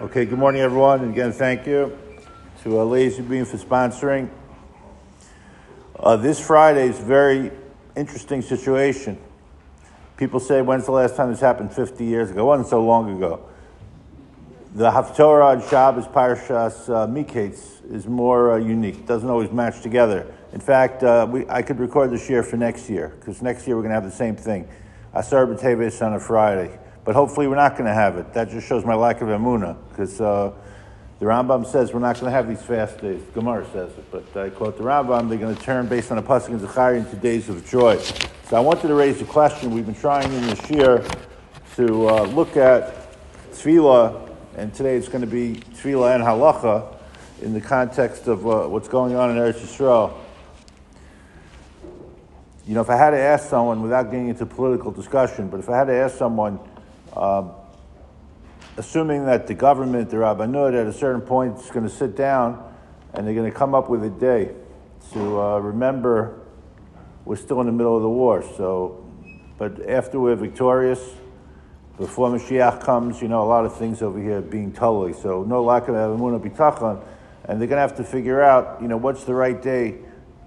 Okay, good morning, everyone. And again, thank you to uh, Lazy Beam for sponsoring. Uh, this Friday is very interesting situation. People say, when's the last time this happened? 50 years ago. It wasn't so long ago. The Haftorah on Shabbos Parashas uh, Miketz is more uh, unique. Doesn't always match together. In fact, uh, we, I could record this year for next year, because next year we're going to have the same thing. Asar B'Teves on a Friday. But hopefully we're not going to have it. That just shows my lack of emuna, because uh, the Rambam says we're not going to have these fast days. Gemara says it, but I quote the Rambam, they're going to turn based on a pasuk in Zechariah into days of joy. So I wanted to raise a question. We've been trying in this year to uh, look at tefillah, and today it's going to be tefillah and halacha in the context of uh, what's going on in Eretz Yisrael. You know, if I had to ask someone, without getting into political discussion, but if I had to ask someone, um, assuming that the government, the Rabbanut, at a certain point is going to sit down and they're going to come up with a day to uh, remember we're still in the middle of the war. So, but after we're victorious, before Mashiach comes, you know, a lot of things over here being totally. So, no lack of emunah bitachon, and they're going to have to figure out, you know, what's the right day.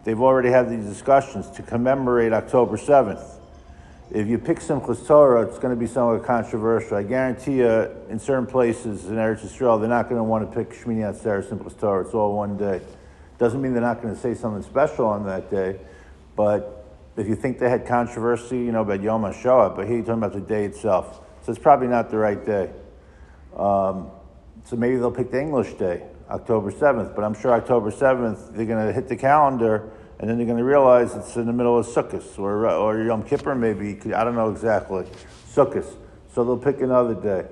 They've already had these discussions to commemorate October 7th if you pick Simchas Torah, it's going to be somewhat controversial. I guarantee you, in certain places in Eretz Yisrael, they're not going to want to pick Shmini Atzeres, Simchas Torah. It's all one day. Doesn't mean they're not going to say something special on that day, but if you think they had controversy, you know, about Yom HaShoah, but here you're talking about the day itself. So it's probably not the right day. Um, so maybe they'll pick the English day, October 7th, but I'm sure October 7th, they're going to hit the calendar and then you're going to realize it's in the middle of Sukkot or, or Yom Kippur, maybe. I don't know exactly. Sukkot. So they'll pick another day.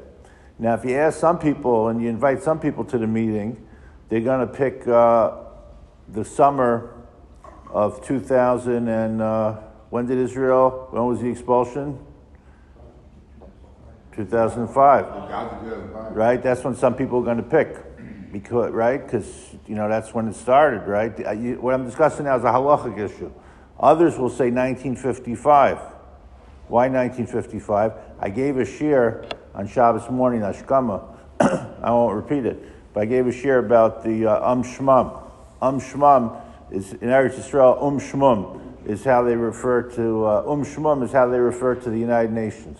Now, if you ask some people and you invite some people to the meeting, they're going to pick uh, the summer of 2000 and uh, when did Israel, when was the expulsion? 2005. Right? That's when some people are going to pick because right? Because you know that's when it started right? You, what i'm discussing now is a halachic issue. Others will say 1955 why 1955 i gave a shiur on shabbos morning ashkama i won't repeat it but i gave a shiur about the uh, um shmam. Um shmam is in eretz Yisrael um shmum is how they refer to uh, um shmum is how they refer to the united nations.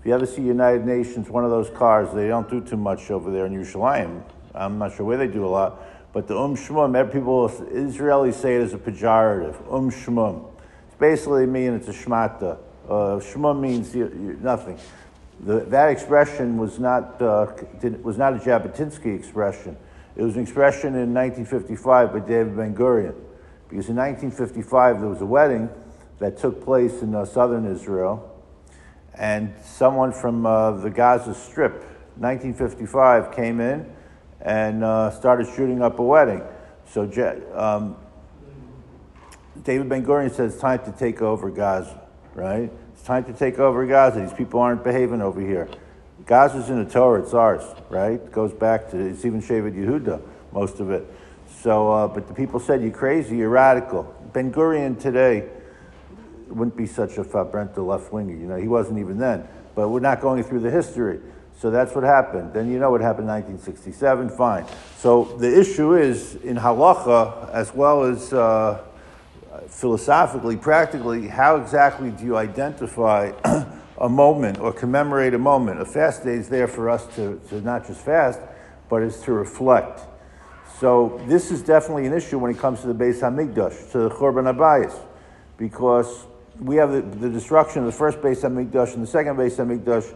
If you ever see united nations one of those cars they don't do too much over there in Yerushalayim I'm not sure where they do a lot, but the um shmum, people, Israelis say it as a pejorative, um shmum. It's basically mean it's a shmata. Uh, shmum means you, you, nothing. The, that expression was not, uh, did, was not a Jabotinsky expression. It was an expression in 1955 by David Ben Gurion. Because in 1955 there was a wedding that took place in uh, southern Israel, and someone from uh, the Gaza Strip, 1955, came in and uh, started shooting up a wedding. So um, David Ben Gurion says it's time to take over Gaza, right? It's time to take over Gaza. These people aren't behaving over here. Gaza's in the Torah, it's ours, right? It goes back to, it's even Shevet Yehuda, most of it. So, uh, but the people said, you're crazy, you're radical. Ben Gurion today wouldn't be such a farbrente left winger, you know, he wasn't even then. But we're not going through the history. So that's what happened. Then you know what happened in 1967, fine. So the issue is in halacha, as well as uh, philosophically, practically, how exactly do you identify a moment or commemorate a moment? A fast day is there for us to, to not just fast, but is to reflect. So this is definitely an issue when it comes to the Beis Hamikdash, to the Churban HaBayis, because we have the, the destruction of the first Beis Hamikdash and the second Beis Hamikdash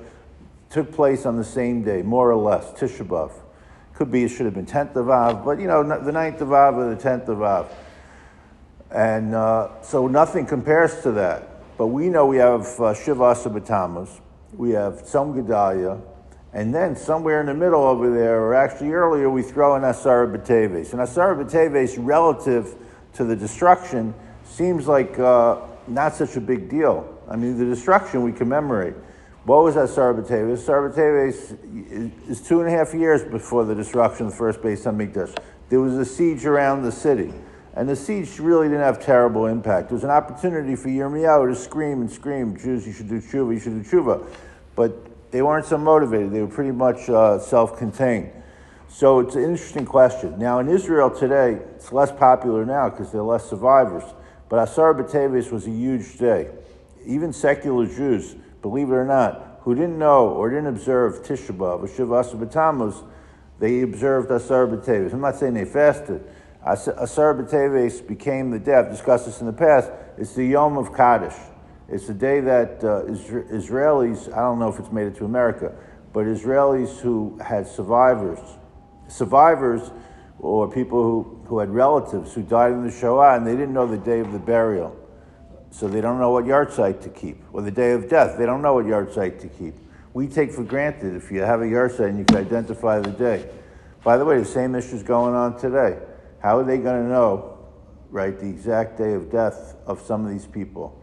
took place on the same day, more or less, Tisha B'Av. Could be it should have been 10th of Av, but you know, the 9th of Av or the 10th of Av. And uh, so nothing compares to that. But we know we have uh, Shiva B'Tammuz, we have Tzom Gedalia, and then somewhere in the middle over there, or actually earlier, we throw in Asara B'Teves. And Asara B'Teves, relative to the destruction, seems like uh, not such a big deal. I mean, the destruction we commemorate. What was that Sarbateves? Sarbateves is two and a half years before the destruction of the first Beis Hamikdash. There was a siege around the city. And the siege really didn't have terrible impact. It was an opportunity for Yirmiyahu to scream and scream, Jews, you should do tshuva, you should do tshuva. But they weren't so motivated. They were pretty much uh, self-contained. So it's an interesting question. Now, in Israel today, it's less popular now because there are less survivors. But Asar B'Teves was a huge day. Even secular Jews, believe it or not, who didn't know or didn't observe Tisha B'Av or Shavasa B'Tammuz, they observed Asar B'Teves. I'm not saying they fasted. Asar B'Teves became the day, I've discussed this in the past, it's the Yom of Kaddish. It's the day that uh, Israelis, I don't know if it's made it to America, but Israelis who had survivors, survivors or people who, who had relatives who died in the Shoah and they didn't know the day of the burial. So they don't know what yahrzeit to keep, or the day of death. They don't know what yahrzeit to keep. We take for granted if you have a yahrzeit and you can identify the day. By the way, the same issue is going on today. How are they going to know, right, the exact day of death of some of these people?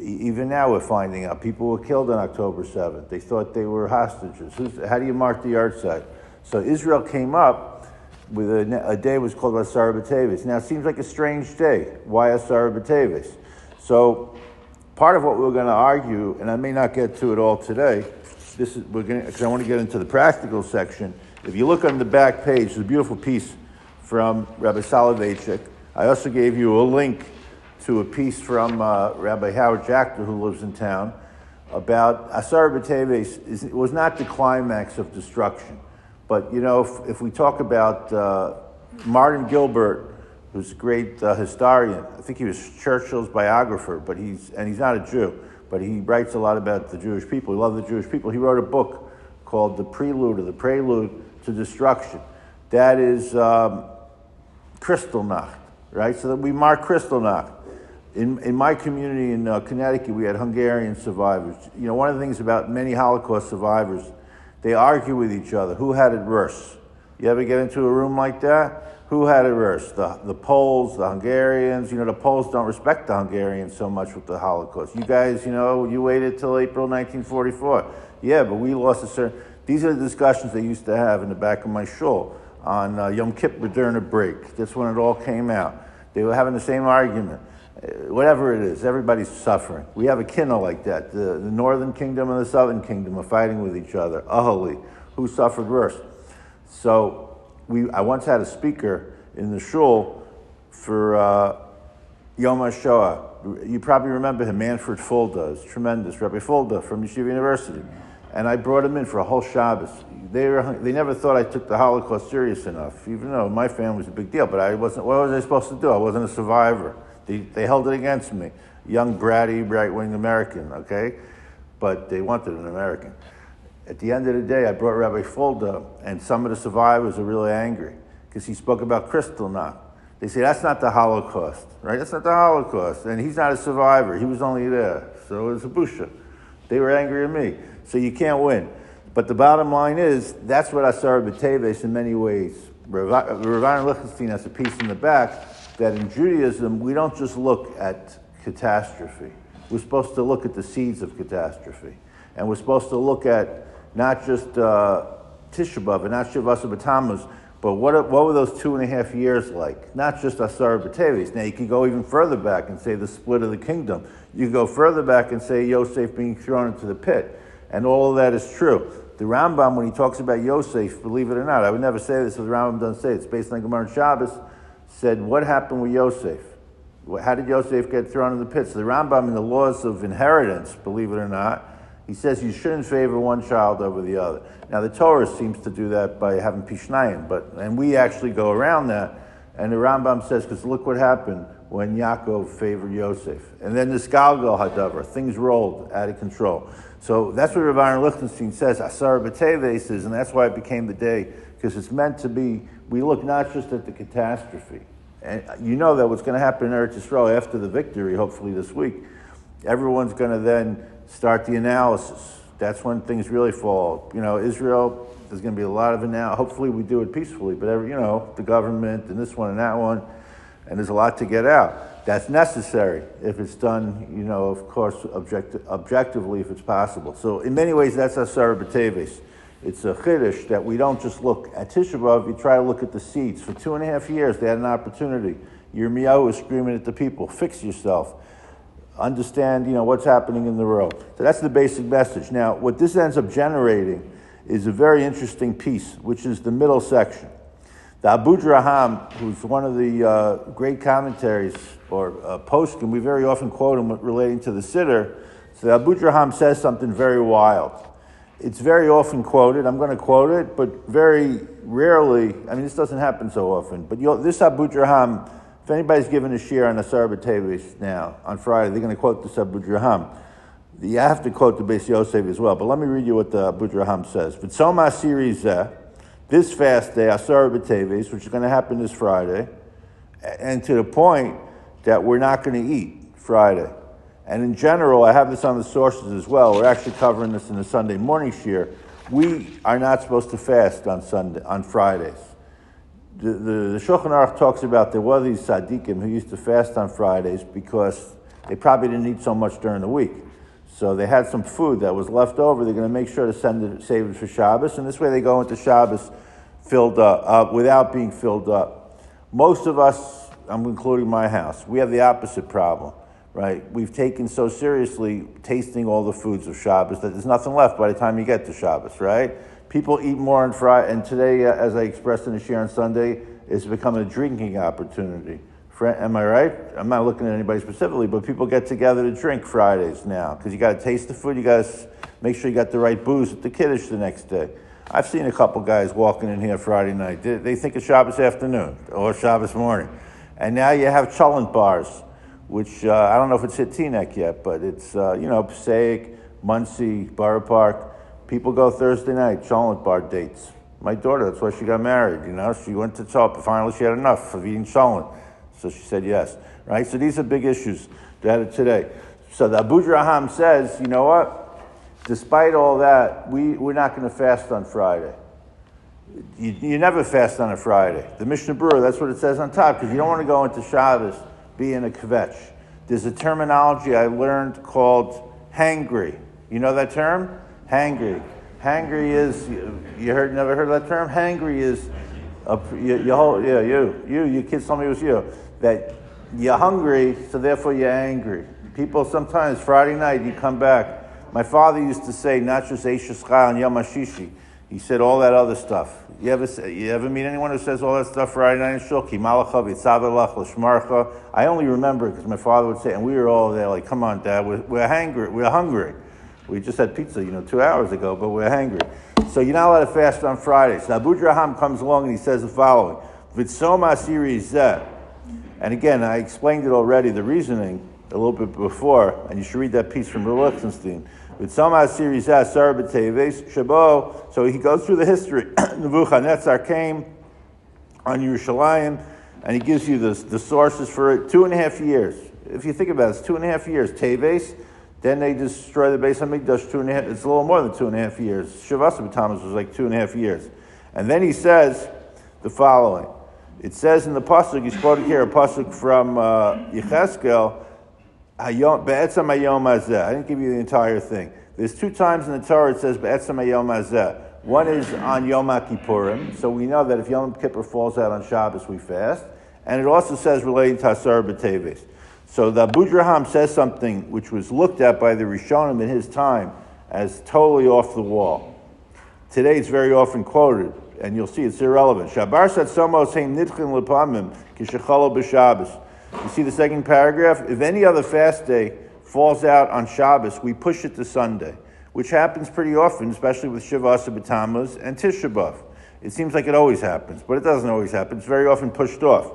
even now we're finding out people were killed on October 7th. They thought they were hostages. how do you mark the yahrzeit? So Israel came up with a, a day was called Asar B'Teves. Now it seems like a strange day. Why Asar B'Teves? So part of what we're going to argue, and I may not get to it all today, this is we're going because I want to get into the practical section. If you look on the back page, there's a beautiful piece from Rabbi Soloveitchik. I also gave you a link to a piece from uh, Rabbi Howard Jachter, who lives in town, about Asar B'Teves was not the climax of destruction. But, you know, if, if we talk about uh, Martin Gilbert, who's a great uh, historian, I think he was Churchill's biographer, but he's, and he's not a Jew, but he writes a lot about the Jewish people. He loved the Jewish people. He wrote a book called The Prelude or The Prelude to Destruction. That is um, Kristallnacht, right? So that we mark Kristallnacht in, in my community in uh, Connecticut, we had Hungarian survivors. You know, one of the things about many Holocaust survivors, they argue with each other. Who had it worse? You ever get into a room like that? Who had it worse? The, the Poles, the Hungarians. You know, the Poles don't respect the Hungarians so much with the Holocaust. You guys, you know, you waited till April 1944. Yeah, but we lost a certain. These are the discussions they used to have in the back of my shul on uh, Yom Kippur during a break. That's when it all came out. They were having the same argument. Uh, whatever it is, everybody's suffering. We have a kino like that. The, the northern kingdom and the southern kingdom are fighting with each other. Ahali, who suffered worse? So we, I once had a speaker in the shul for uh, Yom HaShoah. You probably remember him, Manfred Fulda. It's tremendous. Rabbi Fulda from Yeshiva University. And I brought him in for a whole Shabbos. They, were, they never thought I took the Holocaust serious enough, even though my family was a big deal. But I wasn't, what was I supposed to do? I wasn't a survivor. They, they held it against me. Young, bratty, right wing American, okay? But they wanted an American. At the end of the day, I brought Rabbi Fulda, and some of the survivors are really angry because he spoke about Kristallnacht. They say that's not the Holocaust, right? That's not the Holocaust. And he's not a survivor. He was only there. So it was a busha. They were angry at me. So you can't win. But the bottom line is, that's what Asar B'Teves in many ways. Rav Lichtenstein has a piece in the back that in Judaism, we don't just look at catastrophe. We're supposed to look at the seeds of catastrophe. And we're supposed to look at not just uh, Tisha B'Av and not Shavasa B'Tammuz, but what, what were those two and a half years like? Not just Asar B'Teves. Now, you can go even further back and say the split of the kingdom. You can go further back and say Yosef being thrown into the pit. And all of that is true. The Rambam, when he talks about Yosef, believe it or not, I would never say this if the Rambam doesn't say it. It's based on Gemara and Shabbos said, What happened with Yosef? How did Yosef get thrown in the pit? So the Rambam in the laws of inheritance, believe it or not, he says you shouldn't favor one child over the other. Now the Torah seems to do that by having pishnayim, but and we actually go around that. And the Rambam says, because look what happened when Yaakov favored Yosef. And then this Galgal Hadavar, things rolled out of control. So that's what Rav Aaron Lichtenstein says, Asar B'Teves is, and that's why it became the day, because it's meant to be we look not just at the catastrophe. And you know that what's going to happen in Eretz Yisrael after the victory, hopefully this week, everyone's going to then start the analysis. That's when things really fall. You know, Israel, there's going to be a lot of analysis. Hopefully we do it peacefully, but every, you know, the government and this one and that one, and there's a lot to get out. That's necessary if it's done, you know, of course, object- objectively if it's possible. So in many ways, that's Asar B'Teves it's a chiddush that we don't just look at Tisha B'Av, you try to look at the seeds. For two and a half years, they had an opportunity. Yirmiyahu was screaming at the people, fix yourself. Understand, you know, what's happening in the world. So that's the basic message. Now, what this ends up generating is a very interesting piece, which is the middle section. The Abu Draham, who's one of the uh, great commentaries or uh, and we very often quote him relating to the siddur. So Abu Draham says something very wild. It's very often quoted. I'm going to quote it, but very rarely. I mean, this doesn't happen so often. But this Abu Draham, if anybody's given a shiur on Asar B'Tevis now on Friday, they're going to quote the Abu Draham. You have to quote the Beis Yosef as well. But let me read you what the Abu Draham says. V'tzoma series this fast day, Asar B'Tevis, which is going to happen this Friday, and to the point that we're not going to eat Friday. And in general, I have this on the sources as well. We're actually covering this in the Sunday morning shiur. We are not supposed to fast on Sunday on Fridays. The, the, the Shulchan Aruch talks about there were these tzaddikim who used to fast on Fridays because they probably didn't eat so much during the week. So they had some food that was left over. They're going to make sure to send it, save it for Shabbos, and this way they go into Shabbos filled up uh, without being filled up. Most of us, I'm including my house, we have the opposite problem right? We've taken so seriously tasting all the foods of Shabbos that there's nothing left by the time you get to Shabbos, right? People eat more on Friday, and today, uh, as I expressed in the shiur on Sunday, it's become a drinking opportunity. Am I right? I'm not looking at anybody specifically, but people get together to drink Fridays now because you got to taste the food. You got to make sure you got the right booze at the kiddush the next day. I've seen a couple guys walking in here Friday night. They, they think it's Shabbos afternoon or Shabbos morning, and now you have cholent bars which uh, I don't know if it's hit Teaneck yet, but it's, uh, you know, Passaic, Monsey, Borough Park. People go Thursday night, cholent bar dates. My daughter, that's why she got married, you know. She went to top, finally she had enough of eating cholent. So she said yes, right? So these are big issues that are today. So the Abu Draham says, you know what? Despite all that, we, we're not going to fast on Friday. You, you never fast on a Friday. The Mishnah Berurah, that's what it says on top, because you don't want to go into Shabbos being a kvetch. There's a terminology I learned called hangry. You know that term? Hangry. Hangry is you heard never heard that term? Hangry is a, you, you hold, yeah you you you kids told me it was you that you're hungry so therefore you're angry. People sometimes Friday night you come back. My father used to say not just Eishas and Yom Hashishi. He said all that other stuff. You ever, you ever meet anyone who says all that stuff Friday night in Lashmarcha. I only remember because my father would say, and we were all there like, come on, Dad, we're, we're hungry. We're hungry. We just had pizza, you know, two hours ago, but we're hungry. So you're not allowed to fast on Fridays. Now, Abu Draham comes along and he says the following. Vitsoma series And again, I explained it already, the reasoning, a little bit before, and you should read that piece from Lichtenstein. With some series Shabo. So he goes through the history. Nebuchadnezzar came on Yerushalayim, and he gives you the, the sources for it. Two and a half years. If you think about it, it's two and a half years. Teves, then they destroy the Beis HaMikdash. Two and a half. It's a little more than two and a half years. Shavasa Tammuz was like two and a half years, and then he says the following. It says in the pasuk, he's quoting here a pasuk from uh, Yecheskel I didn't give you the entire thing. There's two times in the Torah it says Be'etzam Hayom Hazeh. One is on Yom Kippurim, so we know that if Yom Kippur falls out on Shabbos, we fast. And it also says relating to Asar B'Teves. So the Abudraham says something which was looked at by the Rishonim in his time as totally off the wall. Today it's very often quoted, and you'll see it's irrelevant. Shabar said somos hein nidchin lepamim kishachalo b'Shabbos. You see the second paragraph? If any other fast day falls out on Shabbos, we push it to Sunday, which happens pretty often, especially with B'Tammuz and Tisha. It seems like it always happens, but it doesn't always happen. It's very often pushed off.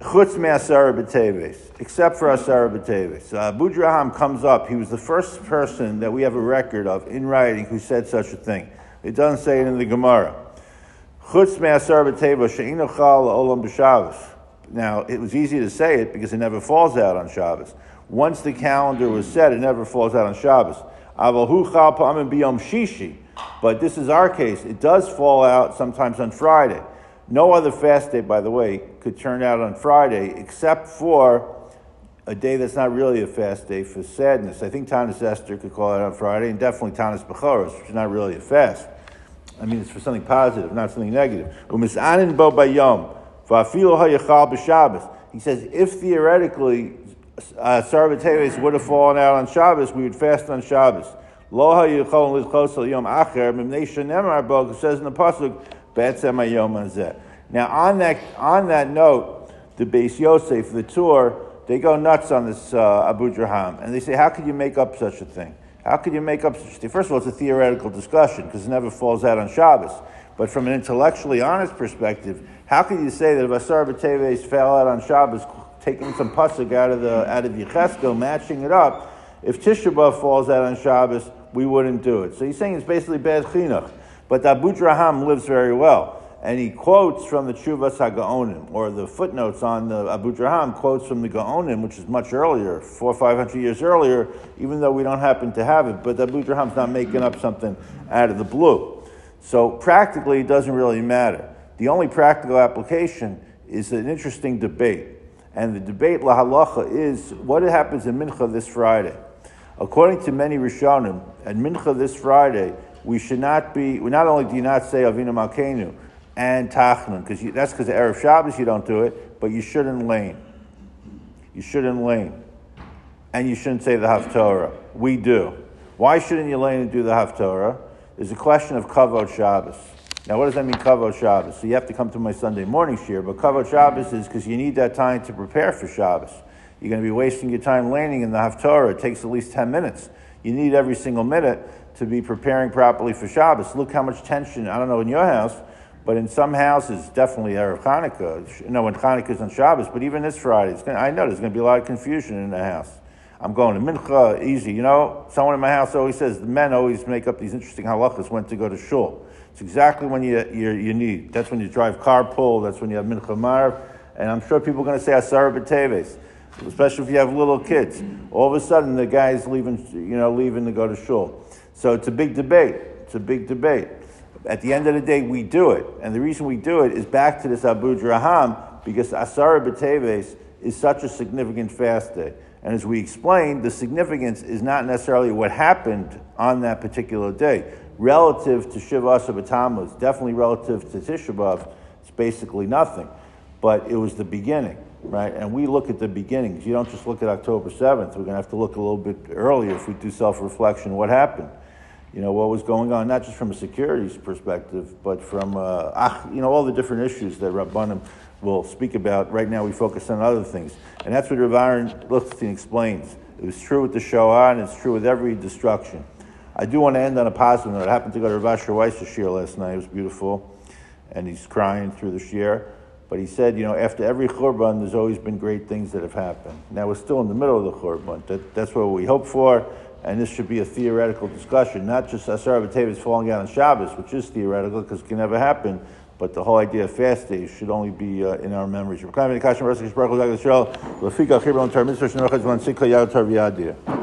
Chutz me'asara b'teves, except for asara b'teves. Uh, Abu Draham comes up. He was the first person that we have a record of in writing who said such a thing. It doesn't say it in the Gemara. Chutz me'asara b'teves she'ino chal olam b'shavos. Now, it was easy to say it because it never falls out on Shabbos. Once the calendar was set, it never falls out on Shabbos. But this is our case. It does fall out sometimes on Friday. No other fast day, by the way, could turn out on Friday except for a day that's not really a fast day for sadness. I think Tanis Esther could call it on Friday, and definitely Tanis Bechoros, which is not really a fast. I mean, it's for something positive, not something negative. He says, if theoretically uh, Sarbateves would have fallen out on Shabbos, we would fast on Shabbos. Lo ha'yichol lichos yom acher, mimnei shenemar bo, it says in the pasuk. Now, on that, on that note, the Beis Yosef, the Tur, they go nuts on this uh, Abu Draham, and they say, how could you make up such a thing? How could you make up such a thing? First of all, it's a theoretical discussion because it never falls out on Shabbos. But from an intellectually honest perspective, how could you say that if Asar B'Teves fell out on Shabbos, taking some pasuk out of the out of Yecheskel, matching it up, if Tisha falls out on Shabbos, we wouldn't do it. So he's saying it's basically bad chinuch. But Abu Draham lives very well. And he quotes from the Chuvas HaGaonim, or the footnotes on the Abu Draham quotes from the Gaonim, which is much earlier, four or five hundred years earlier, even though we don't happen to have it. But Abu Draham's not making up something out of the blue. So practically, it doesn't really matter. The only practical application is an interesting debate. And the debate, la halacha, is what happens in Mincha this Friday. According to many Rishonim, at Mincha this Friday, we should not be, not only do you not say Avinu Malkeinu, and Tachnun, because that's because of Erev Shabbos you don't do it, but you shouldn't lane. You shouldn't lane. And you shouldn't say the Haftorah. We do. Why shouldn't you lane and do the Haftorah? There's a question of Kavod Shabbos. Now, what does that mean, Kavod Shabbos? So you have to come to my Sunday morning shiur, but Kavod Shabbos is because you need that time to prepare for Shabbos. You're going to be wasting your time laning in the Haftorah. It takes at least 10 minutes. You need every single minute to be preparing properly for Shabbos. Look how much tension, I don't know in your house, but in some houses, definitely Erev Hanukkah, know, when Hanukkah's on Shabbos, but even this Friday, gonna, I know there's going to be a lot of confusion in the house. I'm going to Mincha, easy. You know, someone in my house always says the men always make up these interesting halachas when to go to shul. It's exactly when you, you, you need. That's when you drive carpool, that's when you have Mincha Marv, and I'm sure people are going to say Asara B'Teves, especially if you have little kids. All of a sudden, the guy's leaving, you know, leaving to go to shul. So it's a big debate. It's a big debate at the end of the day, we do it. And the reason we do it is back to this Abu Draham, because Asara B'Teves is such a significant fast day. And as we explained, the significance is not necessarily what happened on that particular day. Relative to Shiva Asar B'Tammuz, definitely relative to Tisha B'Av, it's basically nothing. But it was the beginning, right? And we look at the beginnings. You don't just look at October 7th. We're going to have to look a little bit earlier if we do self-reflection, what happened you know, what was going on, not just from a security perspective, but from, uh, you know, all the different issues that Rabbanim will speak about. Right now we focus on other things. And that's what Rav Aaron Lichtenstein explains. It was true with the Shoah, and it's true with every destruction. I do want to end on a positive note. I happened to go to Rav Asher Weiss's shiur last night. It was beautiful. And he's crying through the shiur. But he said, you know, after every churban, there's always been great things that have happened. Now we're still in the middle of the churban. That, that's what we hope for and this should be a theoretical discussion, not just Asar B'Tevis falling out on Shabbos, which is theoretical because it can never happen, but the whole idea of fast days should only be uh, in our memories.